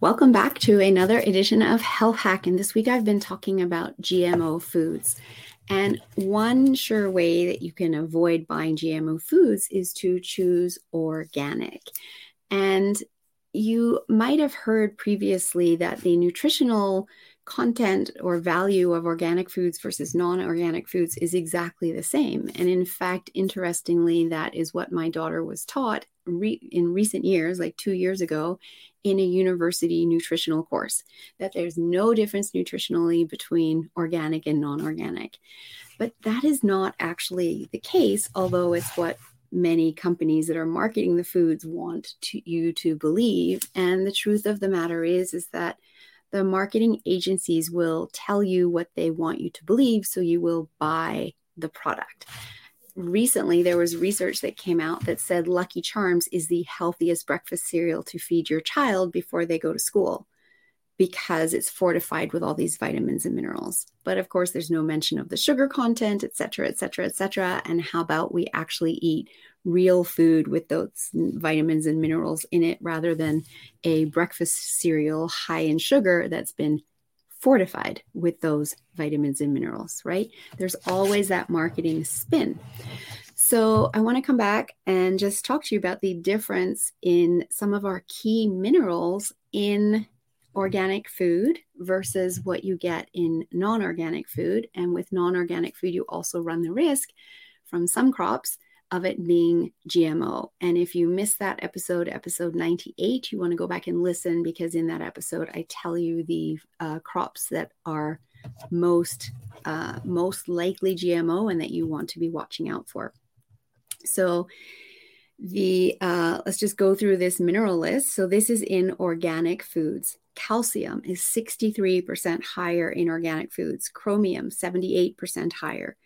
Welcome back to another edition of Health Hack. And this week I've been talking about GMO foods. And one sure way that you can avoid buying GMO foods is to choose organic. And you might have heard previously that the nutritional content or value of organic foods versus non organic foods is exactly the same. And in fact, interestingly, that is what my daughter was taught re- in recent years, like two years ago, in a university nutritional course, that there's no difference nutritionally between organic and non organic. But that is not actually the case, although it's what many companies that are marketing the foods want to, you to believe. And the truth of the matter is, is that the marketing agencies will tell you what they want you to believe, so you will buy the product. Recently there was research that came out that said Lucky Charms is the healthiest breakfast cereal to feed your child before they go to school because it's fortified with all these vitamins and minerals. But of course, there's no mention of the sugar content, et cetera, et cetera, et cetera. And how about we actually eat real food with those vitamins and minerals in it rather than a breakfast cereal high in sugar that's been fortified with those vitamins and minerals, right? There's always that marketing spin. So, I want to come back and just talk to you about the difference in some of our key minerals in organic food versus what you get in non organic food. And with non organic food, you also run the risk from some crops of it being GMO. And if you missed that episode, episode 98, you want to go back and listen because in that episode, I tell you the uh, crops that are most uh, most likely GMO and that you want to be watching out for. So the uh, let's just go through this mineral list. So this is in organic foods. Calcium is 63% higher in organic foods. Chromium 78% higher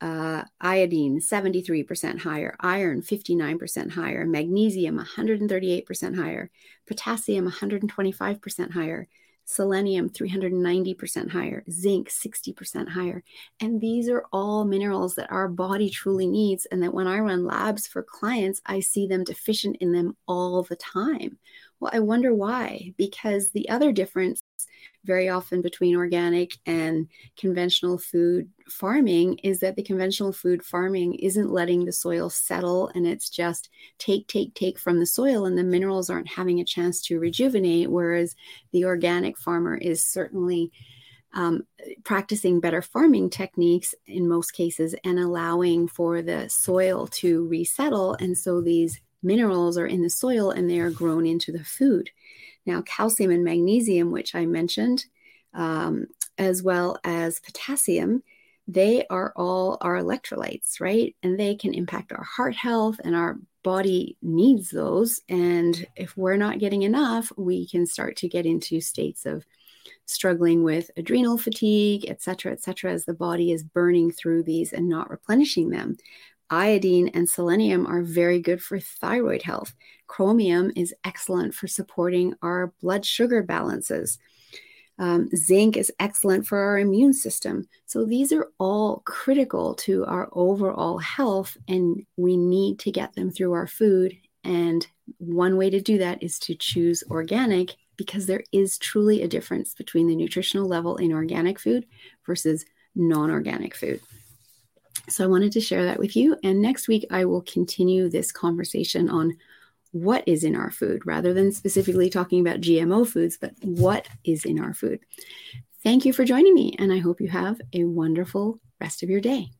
uh, iodine 73% higher, iron 59% higher, magnesium 138% higher, potassium 125% higher, selenium 390% higher, zinc 60% higher. And these are all minerals that our body truly needs. And that when I run labs for clients, I see them deficient in them all the time. Well, I wonder why. Because the other difference very often between organic and conventional food farming is that the conventional food farming isn't letting the soil settle and it's just take, take, take from the soil, and the minerals aren't having a chance to rejuvenate. Whereas the organic farmer is certainly um, practicing better farming techniques in most cases and allowing for the soil to resettle. And so these minerals are in the soil and they are grown into the food. Now, calcium and magnesium, which I mentioned, um, as well as potassium, they are all our electrolytes, right? And they can impact our heart health, and our body needs those. And if we're not getting enough, we can start to get into states of struggling with adrenal fatigue, et cetera, et cetera, as the body is burning through these and not replenishing them. Iodine and selenium are very good for thyroid health. Chromium is excellent for supporting our blood sugar balances. Um, zinc is excellent for our immune system. So these are all critical to our overall health, and we need to get them through our food. And one way to do that is to choose organic because there is truly a difference between the nutritional level in organic food versus non organic food. So I wanted to share that with you. And next week, I will continue this conversation on what is in our food rather than specifically talking about GMO foods, but what is in our food. Thank you for joining me, and I hope you have a wonderful rest of your day.